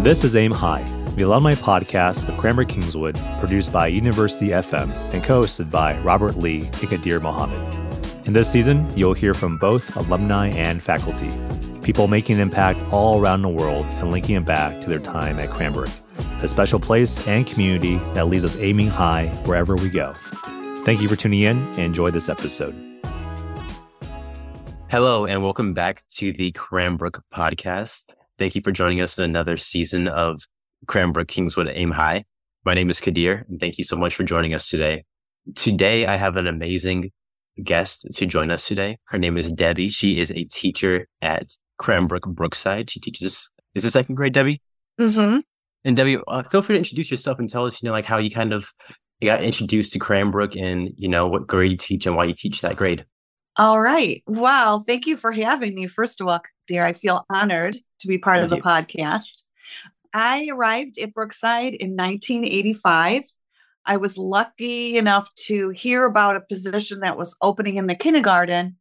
This is Aim High, the alumni podcast of Cranbrook Kingswood, produced by University FM and co hosted by Robert Lee and Qadir Muhammad. In this season, you'll hear from both alumni and faculty, people making an impact all around the world and linking it back to their time at Cranbrook, a special place and community that leaves us aiming high wherever we go. Thank you for tuning in and enjoy this episode. Hello, and welcome back to the Cranbrook podcast. Thank you for joining us in another season of Cranbrook Kingswood Aim High. My name is Qadir, and thank you so much for joining us today. Today, I have an amazing guest to join us today. Her name is Debbie. She is a teacher at Cranbrook Brookside. She teaches, is it second grade, Debbie? Mm-hmm. And Debbie, uh, feel free to introduce yourself and tell us, you know, like how you kind of got introduced to Cranbrook and, you know, what grade you teach and why you teach that grade. All right. Wow. Thank you for having me. First of all, dear, I feel honored to be part Thank of the you. podcast. I arrived at Brookside in 1985. I was lucky enough to hear about a position that was opening in the kindergarten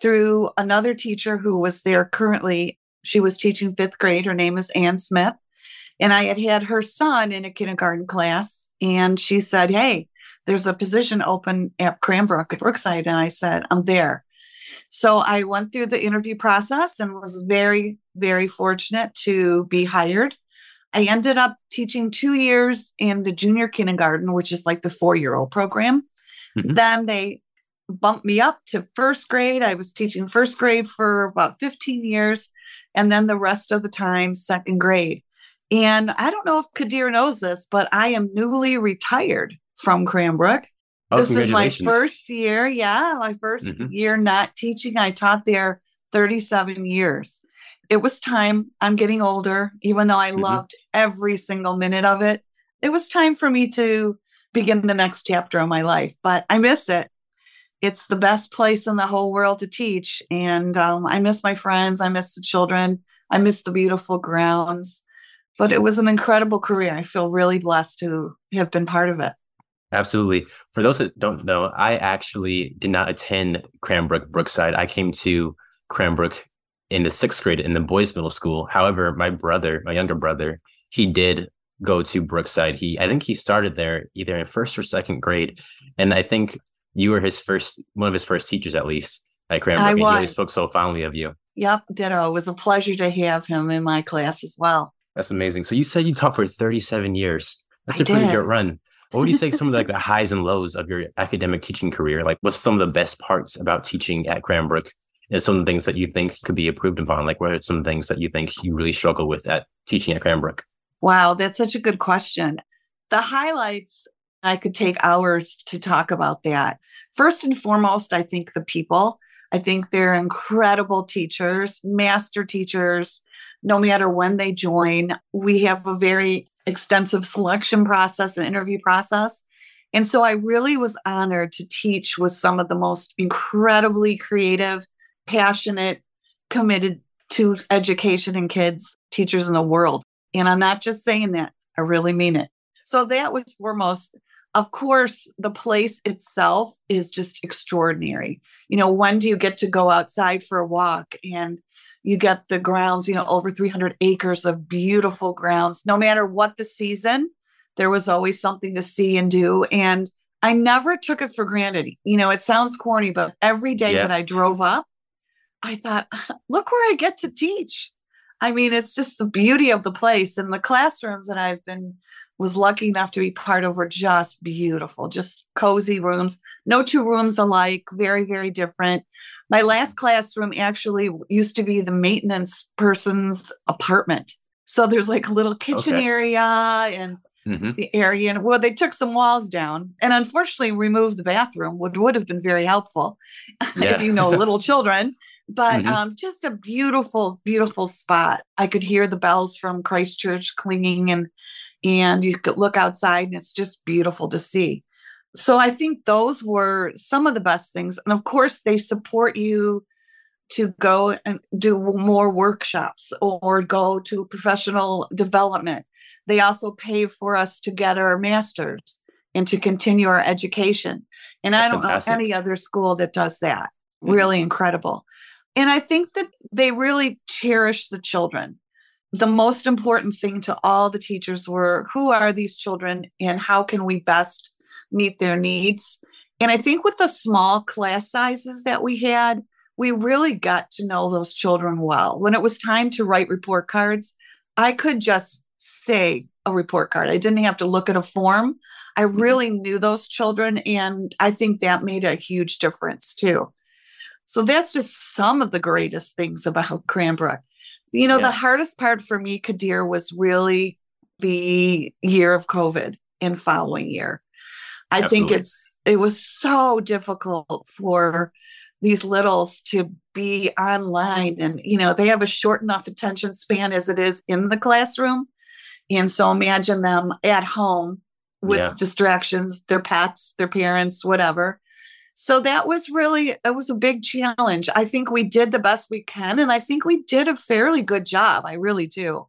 through another teacher who was there currently. She was teaching fifth grade. Her name is Ann Smith. And I had had her son in a kindergarten class. And she said, Hey, there's a position open at Cranbrook at Brookside. And I said, I'm there. So I went through the interview process and was very, very fortunate to be hired. I ended up teaching two years in the junior kindergarten, which is like the four year old program. Mhm. Then they bumped me up to first grade. I was teaching first grade for about 15 years, and then the rest of the time, second grade. And I don't know if Qadir knows this, but I am newly retired from Cranbrook. Oh, this is my first year. Yeah, my 1st Mhm. year not teaching. I taught there 37 years. It was time. I'm getting older, even though I Mhm. loved every single minute of it. It was time for me to begin the next chapter of my life, but I miss it. It's the best place in the whole world to teach. And um, I miss my friends. I miss the children. I miss the beautiful grounds. But it was an incredible career. I feel really blessed to have been part of it. Absolutely. For those that don't know, I actually did not attend Cranbrook Brookside. I came to Cranbrook in the sixth grade in the boys' middle school. However, my brother, my younger brother, he did go to Brookside. He, I think he started there either in first or second grade, and I think you were his first, one of his first teachers at least at Cranbrook. I and he really was. spoke so fondly of you. Yep, ditto. It was a pleasure to have him in my class as well. That's amazing. So you said you taught for 37 years. That's I a pretty did. good run. What would you say some of like the highs and lows of your academic teaching career? Like what's some of the best parts about teaching at Cranbrook and some of the things that you think could be improved upon? Like what are some things that you think you really struggle with at teaching at Cranbrook? Wow, that's such a good question. The highlights, I could take hours to talk about that. First and foremost, I think the people. I think they're incredible teachers, master teachers, no matter when they join. We have a very extensive selection process and interview process. And so I really was honored to teach with some of the most incredibly creative, passionate, committed to education and kids teachers in the world. And I'm not just saying that, I really mean it. So that was foremost. Of course, the place itself is just extraordinary. You know, when do you get to go outside for a walk and you get the grounds, you know, over 300 acres of beautiful grounds. No matter what the season, there was always something to see and do. And I never took it for granted. You know, it sounds corny, but every day Yeah. that I drove up, I thought, look where I get to teach. I mean, it's just the beauty of the place and the classrooms that I've been was lucky enough to be part of were just beautiful, just cozy rooms. No two rooms alike, very, very different. My last classroom actually used to be the maintenance person's apartment. So there's like a little kitchen Okay. area and hmm the area. And well, they took some walls down and unfortunately removed the bathroom, would would have been very helpful Yeah. if you know little children. But Mhm. um, just a beautiful, beautiful spot. I could hear the bells from Christ Church clinging, and and you could look outside, and it's just beautiful to see. So I think those were some of the best things, and of course they support you to go and do more workshops or go to professional development. They also pay for us to get our masters and to continue our education. And I don't fantastic. know any other school that does that. Mhm. Really incredible. And I think that they really cherish the children. the most important thing to all the teachers were who are these children and how can we best meet their needs? And I think with the small class sizes that we had, we really got to know those children well. When it was time to write report cards, I could just say a report card. I didn't have to look at a form. I mm-hmm. really knew those children. And I think that made a huge difference too. So that's just some of the greatest things about Cranbrook. You know, yeah. the hardest part for me, Qadir, was really the year of COVID and following year. I Absolutely. think it's it was so difficult for these littles to be online and you know they have a short enough attention span as it is in the classroom and so imagine them at home with yeah. distractions, their pets, their parents, whatever. So that was really it was a big challenge. I think we did the best we can and I think we did a fairly good job. I really do.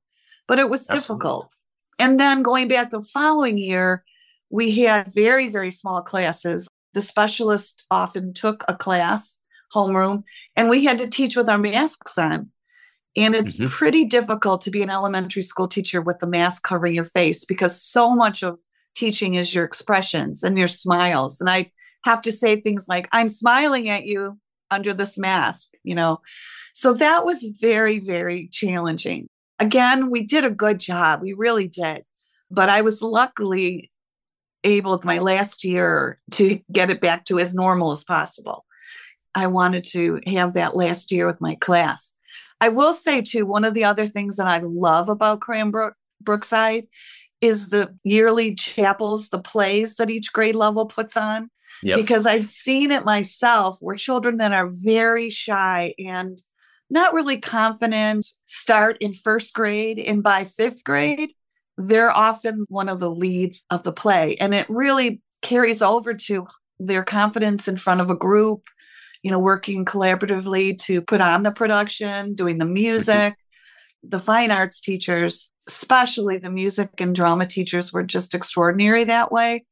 But it was Absolutely. difficult. And then going back the following year, we had very very small classes. The specialist often took a class homeroom and we had to teach with our masks on. And it's mm-hmm. pretty difficult to be an elementary school teacher with the mask covering your face because so much of teaching is your expressions and your smiles. And I have to say things like, I'm smiling at you under this mask, you know. So that was very, very challenging. Again, we did a good job. We really did. But I was luckily able my last year to get it back to as normal as possible. I wanted to have that last year with my class. I will say too, one of the other things that I love about Cranbrook Brookside is the yearly chapels, the plays that each grade level puts on. Yep. Because I've seen it myself where children that are very shy and not really confident start in first grade and by fifth grade, they're often one of the leads of the play. And it really carries over to their confidence in front of a group you know, working collaboratively to put on the production, doing the mm-hmm. music. The fine arts teachers, especially the music and drama teachers, were just extraordinary that way.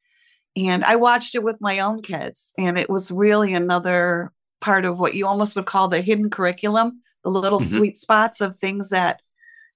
And I watched it with my own kids, and it was really another part of what you almost would call the hidden curriculum, the little mm-hmm. sweet spots of things that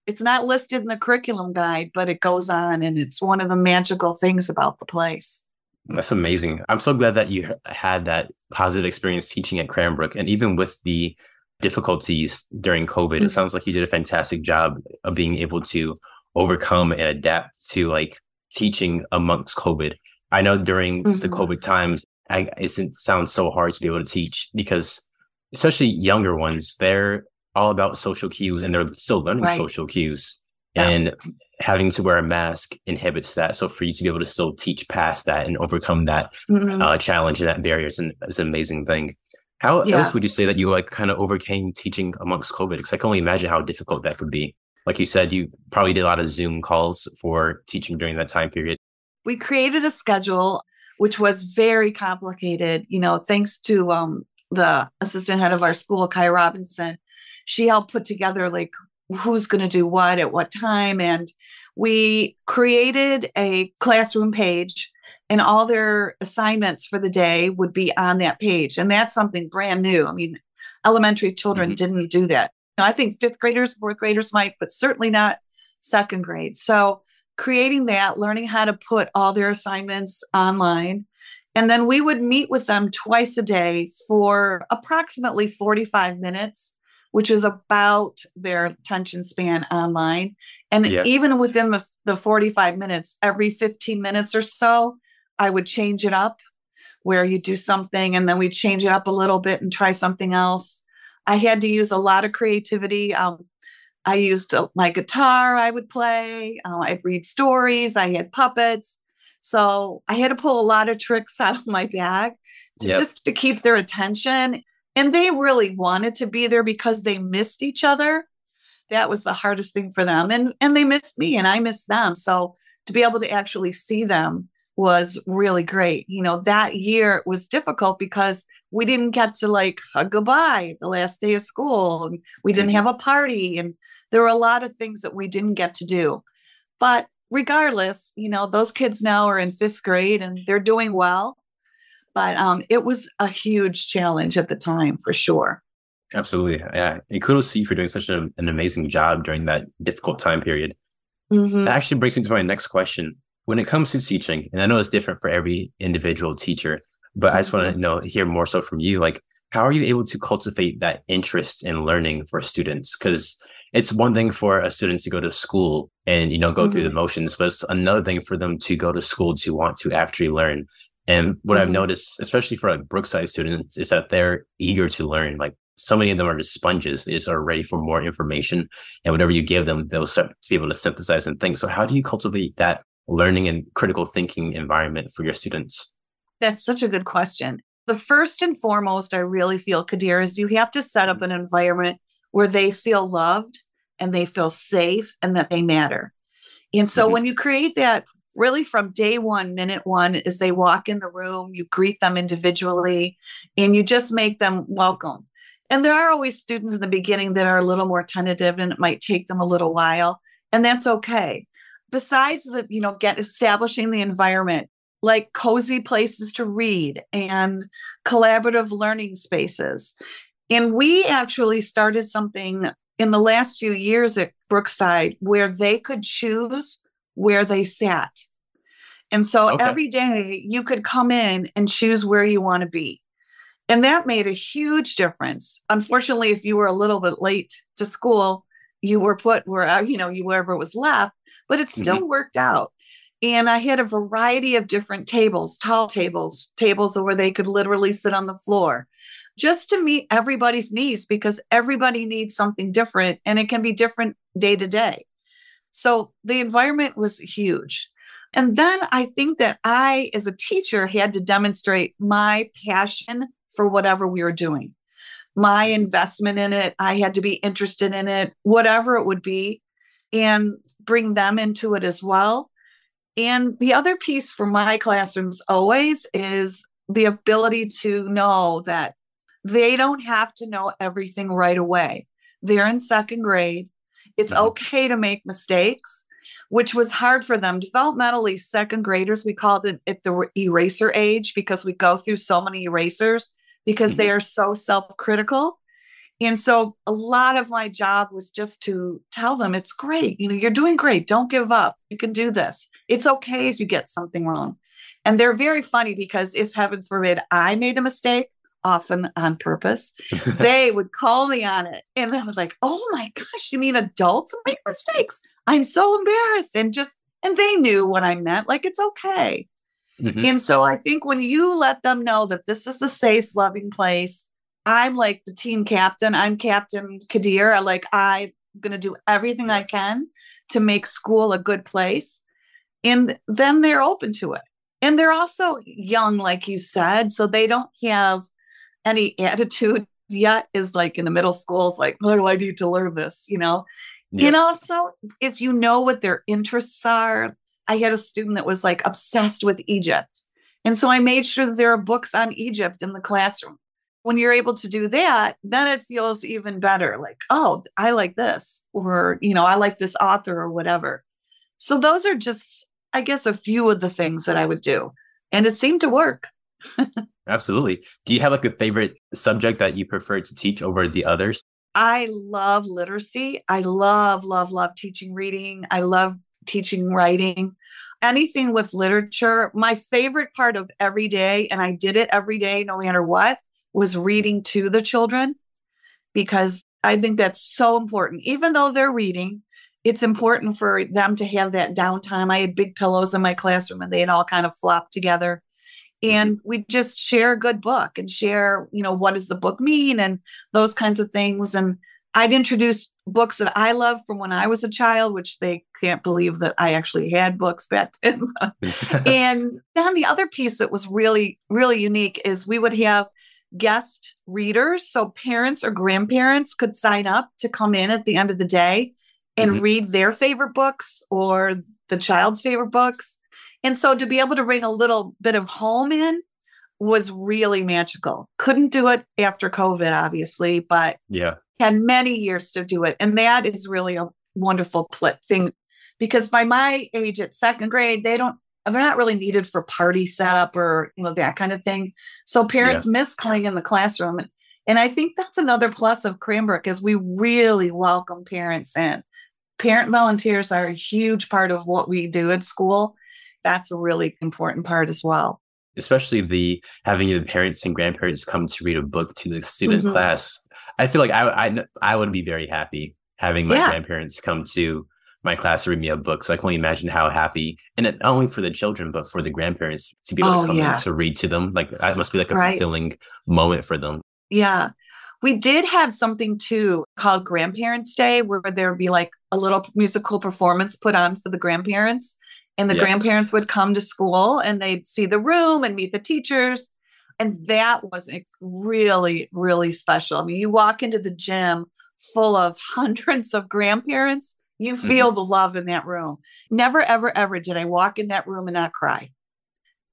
it's not listed in the curriculum guide, but it goes on, and it's one of the magical things about the place. That's amazing. I'm so glad that you had that positive experience teaching at Cranbrook. And even with the difficulties during COVID, mm-hmm. it sounds like you did a fantastic job of being able to overcome and adapt to like teaching amongst COVID. I know during mm-hmm. the COVID times, I, it sounds so hard to be able to teach because, especially younger ones, they're all about social cues and they're still learning right. social cues. Yeah. And having to wear a mask inhibits that. So for you to be able to still teach past that and overcome that mm-hmm. uh, challenge and that barrier is an, is an amazing thing. How yeah. else would you say that you like kind of overcame teaching amongst COVID? Because I can only imagine how difficult that could be. Like you said, you probably did a lot of Zoom calls for teaching during that time period. We created a schedule which was very complicated. You know, thanks to um, the assistant head of our school, Kai Robinson, she helped put together like who's going to do what at what time. And we created a classroom page, and all their assignments for the day would be on that page. And that's something brand new. I mean, elementary children mm-hmm. didn't do that. Now, I think fifth graders, fourth graders might, but certainly not second grade. So, creating that, learning how to put all their assignments online. And then we would meet with them twice a day for approximately 45 minutes which is about their attention span online. And yes. even within the, the 45 minutes, every 15 minutes or so, I would change it up where you do something and then we change it up a little bit and try something else. I had to use a lot of creativity. Um, I used uh, my guitar, I would play, uh, I'd read stories, I had puppets. So I had to pull a lot of tricks out of my bag to yep. just to keep their attention and they really wanted to be there because they missed each other. That was the hardest thing for them. And and they missed me and I missed them. So to be able to actually see them was really great. You know, that year was difficult because we didn't get to like hug goodbye the last day of school. And we didn't mm-hmm. have a party. And there were a lot of things that we didn't get to do. But regardless, you know, those kids now are in fifth grade and they're doing well. But um, it was a huge challenge at the time for sure. Absolutely. Yeah. And kudos to you for doing such a, an amazing job during that difficult time period. Mhm. That actually brings me to my next question. When it comes to teaching, and I know it's different for every individual teacher, but I just want to know hear more so from you. Like, how are you able to cultivate that interest in learning for students? Because it's one thing for a student to go to school and you know go through the motions, but it's another thing for them to go to school to want to actually learn. And what I've Mhm. noticed, especially for like Brookside students, is that they're eager to learn. Like so many of them are just sponges. They just are ready for more information. And whatever you give them, they'll start to be able to synthesize and think. So how do you cultivate that learning and critical thinking environment for your students? That's such a good question. The first and foremost, I really feel, Qadir, is you have to set up an environment where they feel loved and they feel safe and that they matter. And so Mhm. when you create that really from day one, minute one, as they walk in the room, you greet them individually and you just make them welcome. And there are always students in the beginning that are a little more tentative and it might take them a little while, and that's okay. Besides the, you know, get establishing the environment, like cozy places to read and collaborative learning spaces. And we actually started something in the last few years at Brookside where they could choose where they sat. And so Okay. every day you could come in and choose where you want to be. And that made a huge difference. Unfortunately, if you were a little bit late to school, you were put where, uh, you know, you wherever was left, but it mm-hmm. still worked out. And I had a variety of different tables, tall tables, tables where they could literally sit on the floor just to meet everybody's needs because everybody needs something different and it can be different day to day. So the environment was huge. And then I think that I, as a teacher, had to demonstrate my passion for whatever we were doing, my investment in it. I had to be interested in it, whatever it would be, and bring them into it as well. And the other piece for my classrooms always is the ability to know that they don't have to know everything right away. They're in second grade. It's Mhm. okay to make mistakes, which was hard for them. Developmentally, second graders, we call it the eraser age because we go through so many erasers because they are so self critical. And so a lot of my job was just to tell them it's great. You know, you're doing great. Don't give up. You can do this. It's okay if you get something wrong. And they're very funny because if heavens forbid I made a mistake, often on purpose, they would call me on it. And I was like, oh my gosh, you mean adults make mistakes? I'm so embarrassed. And just, and they knew what I meant. Like, it's okay. Mhm. And so I think when you let them know that this is a safe, loving place, I'm like the team captain. I'm Captain Kadir. I like I'm gonna do everything I can to make school a good place. And then they're open to it. And they're also young, like you said. So they don't have any attitude yet, is like in the middle schools, like, what do I need to learn this? You know? Yeah. And also, if you know what their interests are, I had a student that was like obsessed with Egypt. And so I made sure that there are books on Egypt in the classroom. When you're able to do that, then it feels even better. Like, oh, I like this, or, you know, I like this author or whatever. So those are just, I guess, a few of the things that I would do. And it seemed to work. Absolutely. Do you have like a favorite subject that you prefer to teach over the others? I love literacy. I love, love, love teaching reading. I love teaching writing. Anything with literature. My favorite part of every day, and I did it every day, no matter what, was reading to the children because I think that's so important. Even though they're reading, it's important for them to have that downtime. I had big pillows in my classroom and they'd all kind of flop together. And we just share a good book and share, you know, what does the book mean and those kinds of things. And I'd introduce books that I love from when I was a child, which they can't believe that I actually had books back then. and then the other piece that was really, really unique is we would have guest readers. So parents or grandparents could sign up to come in at the end of the day and Mhm. read their favorite books or the child's favorite books. And so to be able to bring a little bit of home in was really magical. Couldn't do it after COVID, obviously, but yeah. had many years to do it. And that is really a wonderful pl- thing because by my age at second grade, they don't, they're not really needed for party setup or, you know, that kind of thing. So parents miss coming in the classroom. And, And I think that's another plus of Cranbrook is we really welcome parents in. Parent volunteers are a huge part of what we do at school. That's a really important part as well. Especially the having the parents and grandparents come to read a book to the student mm-hmm. class. I feel like I, I I would be very happy having my yeah. grandparents come to my class to read me a book. So I can only imagine how happy, and not only for the children, but for the grandparents to be able oh, to come yeah. to read to them. Like that must be like a right. fulfilling moment for them. Yeah. We did have something too called Grandparents Day, where there would be like a little musical performance put on for the grandparents. And the yeah. grandparents would come to school and they'd see the room and meet the teachers. And that was really, really special. I mean, you walk into the gym full of hundreds of grandparents, you mm-hmm. feel mm-hmm. the love in that room. Never, ever, ever did I walk in that room and not cry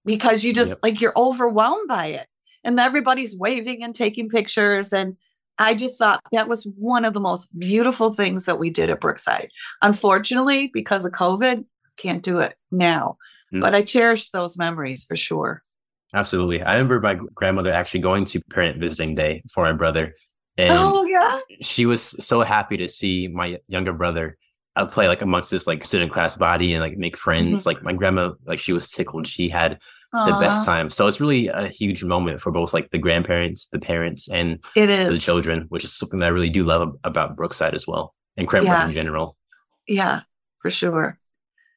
because you just yep. like you're overwhelmed by it and everybody's waving and taking pictures. And I just thought that was one of the most beautiful things that we did at Brookside. Unfortunately, because of COVID, can't do it now. Mm. But I cherish those memories for sure. Absolutely. I remember my grandmother actually going to parent visiting day for my brother. And oh, yeah. she was so happy to see my younger brother uh, play like amongst this like student class body and like make friends. Mm-hmm. Like my grandma, like she was tickled. She had Aww. the best time. So it's really a huge moment for both like the grandparents, the parents, and it is the children, which is something that I really do love about Brookside as well and Cranbrook yeah. in general. Yeah, for sure.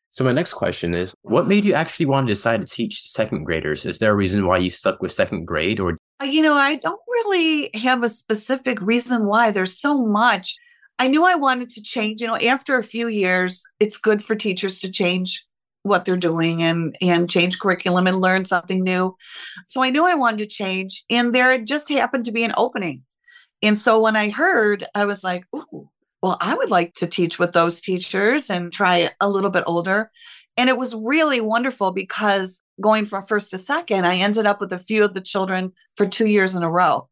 So my next question is, what made you actually want to decide to teach second graders? Is there a reason why you stuck with second grade or uh, you know, I don't really have a specific reason why. There's so much. I knew I wanted to change, you know, after a few years, it's good for teachers to change what they're doing and and change curriculum and learn something new. So I knew I wanted to change and there just happened to be an opening. And so when I heard, I was like, "Ooh, well, I would like to teach with those teachers and try a little bit older." And it was really wonderful because going from first to second, I ended up with a few of the children for 2 years in a row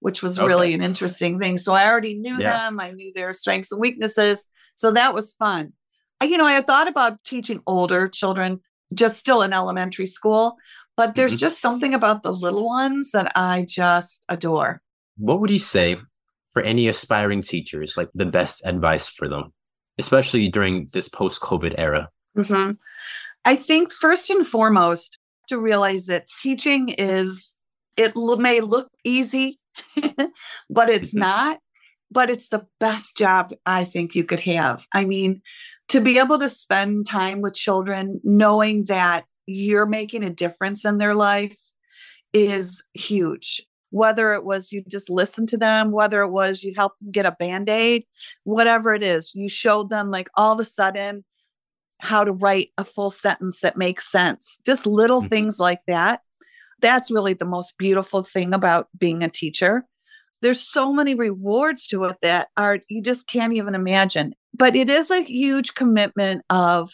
which was okay. really an interesting thing. So I already knew yeah. them, I knew their strengths and weaknesses. So that was fun I, you know, I had thought about teaching older children just still in elementary school, but there's mm-hmm. just something about the little ones that I just adore. What would you say for any aspiring teachers, like the best advice for them, especially during this post COVID era? Mm-hmm. I think first and foremost, to realize that teaching is, it may look easy, but it's mm-hmm. not. But it's the best job I think you could have. I mean, to be able to spend time with children knowing that you're making a difference in their life is huge whether it was you just listened to them whether it was you helped them get a band-aid whatever it is you showed them like all of a sudden how to write a full sentence that makes sense just little mm-hmm. things like that that's really the most beautiful thing about being a teacher there's so many rewards to it that are you just can't even imagine but it is a huge commitment of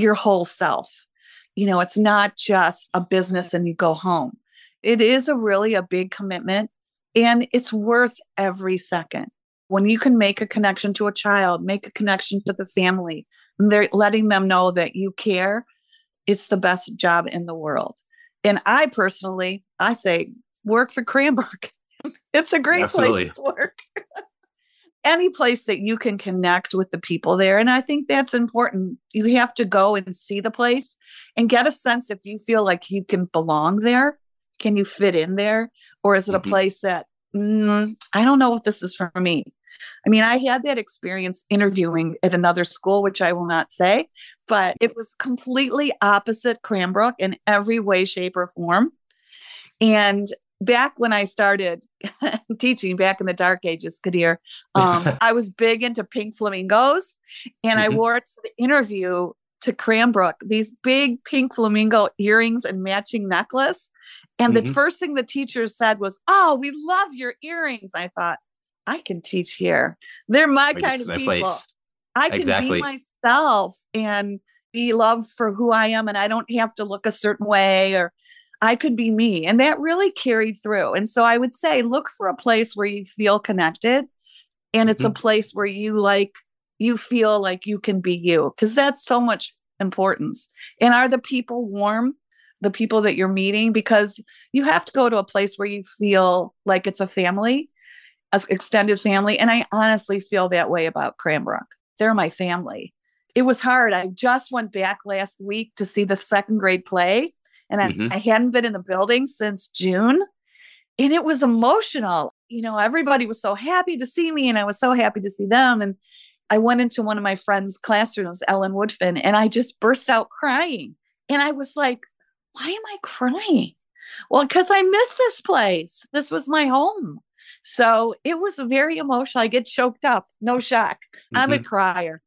your whole self. You know, it's not just a business and you go home. It is a really a big commitment and it's worth every second. When you can make a connection to a child, make a connection to the family, and they're letting them know that you care, it's the best job in the world. And I personally, I say work for Cranbrook. it's a great Absolutely. place to work. any place that you can connect with the people there. And I think that's important. You have to go and see the place and get a sense if you feel like you can belong there. Can you fit in there? Or is it mm-hmm. a place that mm, I don't know if this is for me? I mean, I had that experience interviewing at another school, which I will not say, but it was completely opposite Cranbrook in every way, shape, or form. And back when I started teaching back in the dark ages, Qadir, um, I was big into pink flamingos and mm-hmm. I wore it to the interview to Cranbrook, these big pink flamingo earrings and matching necklace. And mm-hmm. the first thing the teacher said was, Oh, we love your earrings. I thought, I can teach here. They're my kind of people. Place. I can exactly. be myself and be loved for who I am, and I don't have to look a certain way or I could be me. And that really carried through. And so I would say look for a place where you feel connected and it's mm-hmm. a place where you like, you feel like you can be you because that's so much importance. And are the people warm? The people that you're meeting because you have to go to a place where you feel like it's a family, an extended family. And I honestly feel that way about Cranbrook. They're my family. It was hard. I just went back last week to see the second grade play, and I, mm-hmm. I hadn't been in the building since June. And it was emotional. You know, everybody was so happy to see me, and I was so happy to see them. And I went into one of my friend's classrooms, Ellen Woodfin, and I just burst out crying. And I was like, why am I crying? Well, because I miss this place. This was my home. So it was very emotional. I get choked up. No shock. Mm-hmm. I'm a mm-hmm. crier.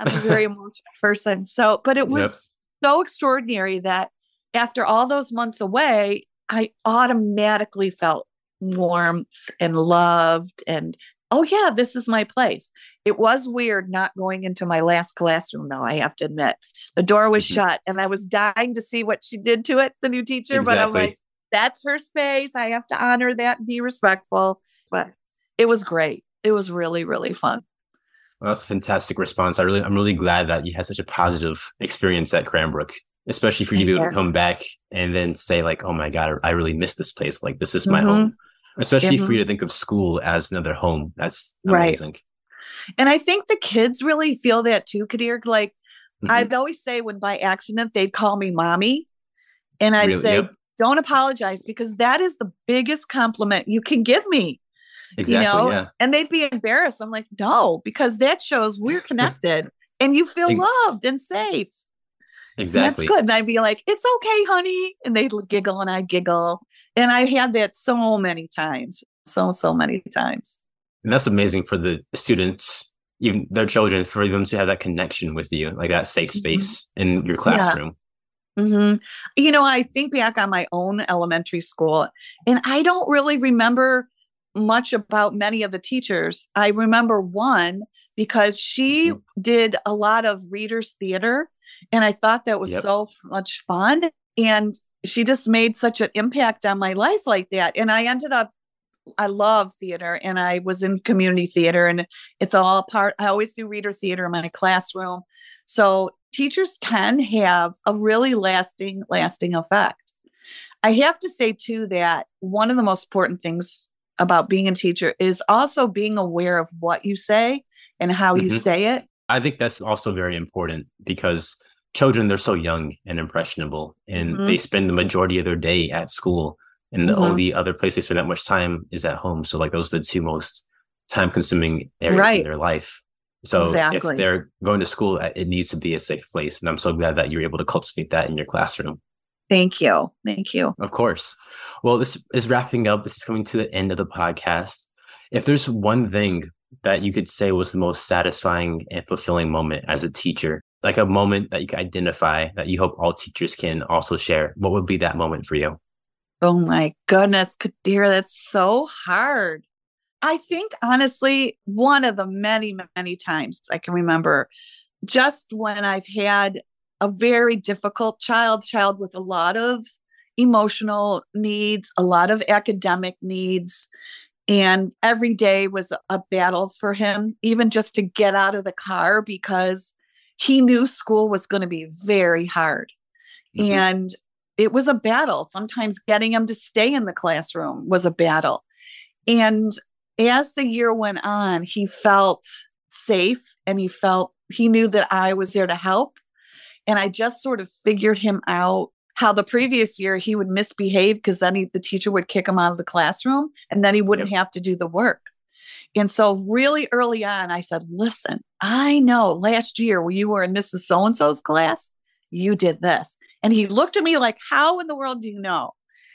I'm a very emotional person. So, but it was yep. so extraordinary that after all those months away, I automatically felt warmth and loved and oh yeah this is my place. It was weird not going into my last classroom though i have to admit. The door was mm-hmm. shut and i was dying to see what she did to it the new teacher exactly. but i'm like that's her space. I have to honor that and be respectful. But it was great. It was really really fun. Well, that's a fantastic response. I really i'm really glad that you had such a positive experience at cranbrook especially for you to be able to come back and then say like oh my god i really miss this place. Like this is my mm-hmm. home especially mm-hmm. for you to think of school as another home. That's amazing. Right. And I think the kids really feel that too, Qadir. Like mm-hmm. I'd always say when by accident they'd call me mommy. And I'd really? say, yep. don't apologize because that is the biggest compliment you can give me. Exactly, you know, yeah. and they'd be embarrassed. I'm like, no, because that shows we're connected and you feel loved and safe. Exactly. And that's good. And I'd be like, it's okay, honey. And they'd giggle and I'd giggle. And I had that so many times, so, so many times. And that's amazing for the students, even their children, for them to have that connection with you, like that safe mm-hmm. space mm-hmm. in your classroom. Yeah. Mm-hmm. You know, I think back on my own elementary school, and I don't really remember much about many of the teachers. I remember one because she mm-hmm. did a lot of readers theater and I thought that was yep. so much fun. And she just made such an impact on my life like that. And I ended up, I love theater and I was in community theater and it's all part, I always do reader theater in my classroom. So teachers can have a really lasting, lasting effect. I have to say too that one of the most important things about being a teacher is also being aware of what you say and how mm-hmm. you say it. I think that's also very important because children they're so young and impressionable and mm-hmm. they spend the majority of their day at school and the mm-hmm. only other place they spend that much time is at home so like those are the two most time consuming areas right. in their life so exactly. if they're going to school it needs to be a safe place and i'm so glad that you're able to cultivate that in your classroom thank you thank you of course well this is wrapping up this is coming to the end of the podcast if there's one thing that you could say was the most satisfying and fulfilling moment as a teacher like a moment that you can identify that you hope all teachers can also share, what would be that moment for you? Oh my goodness, Qadir, that's so hard. I think honestly, one of the many, many times I can remember just when I've had a very difficult child, child with a lot of emotional needs, a lot of academic needs. And every day was a battle for him, even just to get out of the car because he knew school was going to be very hard. Mm-hmm. And it was a battle. Sometimes getting him to stay in the classroom was a battle. And as the year went on, he felt safe and he felt he knew that I was there to help. And I just sort of figured him out how the previous year he would misbehave because then he, the teacher would kick him out of the classroom and then he wouldn't yep. have to do the work. And so, really early on, I said, Listen, I know last year when you were in Mrs. So and so's class, you did this. And he looked at me like, How in the world do you know?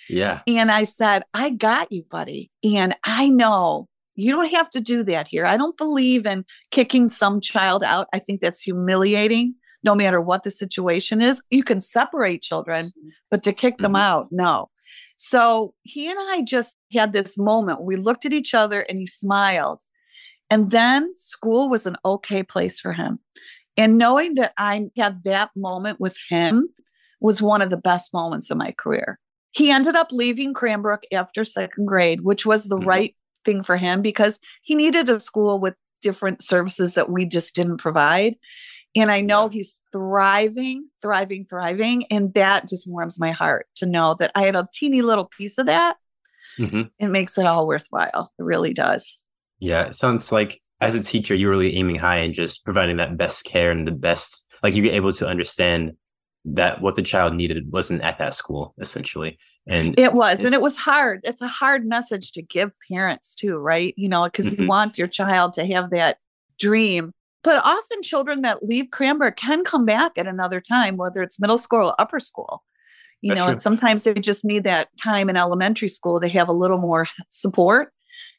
Yeah. And I said, I got you, buddy. And I know you don't have to do that here. I don't believe in kicking some child out. I think that's humiliating no matter what the situation is. You can separate children, but to kick mm-hmm. them out, no. So he and I just had this moment. We looked at each other and he smiled. And then school was an okay place for him. And knowing that I had that moment with him was one of the best moments of my career. He ended up leaving Cranbrook after second grade, which was the mm-hmm. right thing for him because he needed a school with different services that we just didn't provide. And I know he's thriving, thriving, thriving. And that just warms my heart to know that I had a teeny little piece of that. Mm-hmm. It makes it all worthwhile. It really does. Yeah. It sounds like as a teacher, you're really aiming high and just providing that best care and the best, like you're able to understand that what the child needed wasn't at that school essentially and it was and it was hard it's a hard message to give parents too right you know because mm-hmm. you want your child to have that dream but often children that leave cranbrook can come back at another time whether it's middle school or upper school you That's know true. and sometimes they just need that time in elementary school to have a little more support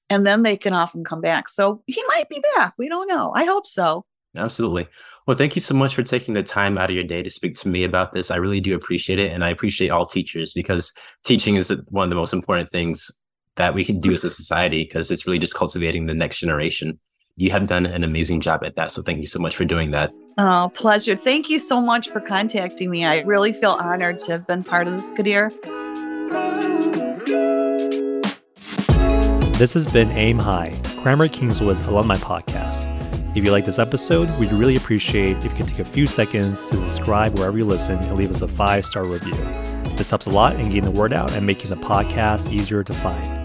and then they can often come back so he might be back we don't know i hope so Absolutely. Well, thank you so much for taking the time out of your day to speak to me about this. I really do appreciate it. And I appreciate all teachers because teaching is one of the most important things that we can do as a society because it's really just cultivating the next generation. You have done an amazing job at that. So thank you so much for doing that. Oh, pleasure. Thank you so much for contacting me. I really feel honored to have been part of this, Qadir. This has been Aim High, Cranbrook Kingswood's alumni podcast. If you like this episode, we'd really appreciate if you could take a few seconds to subscribe wherever you listen and leave us a five star review. This helps a lot in getting the word out and making the podcast easier to find.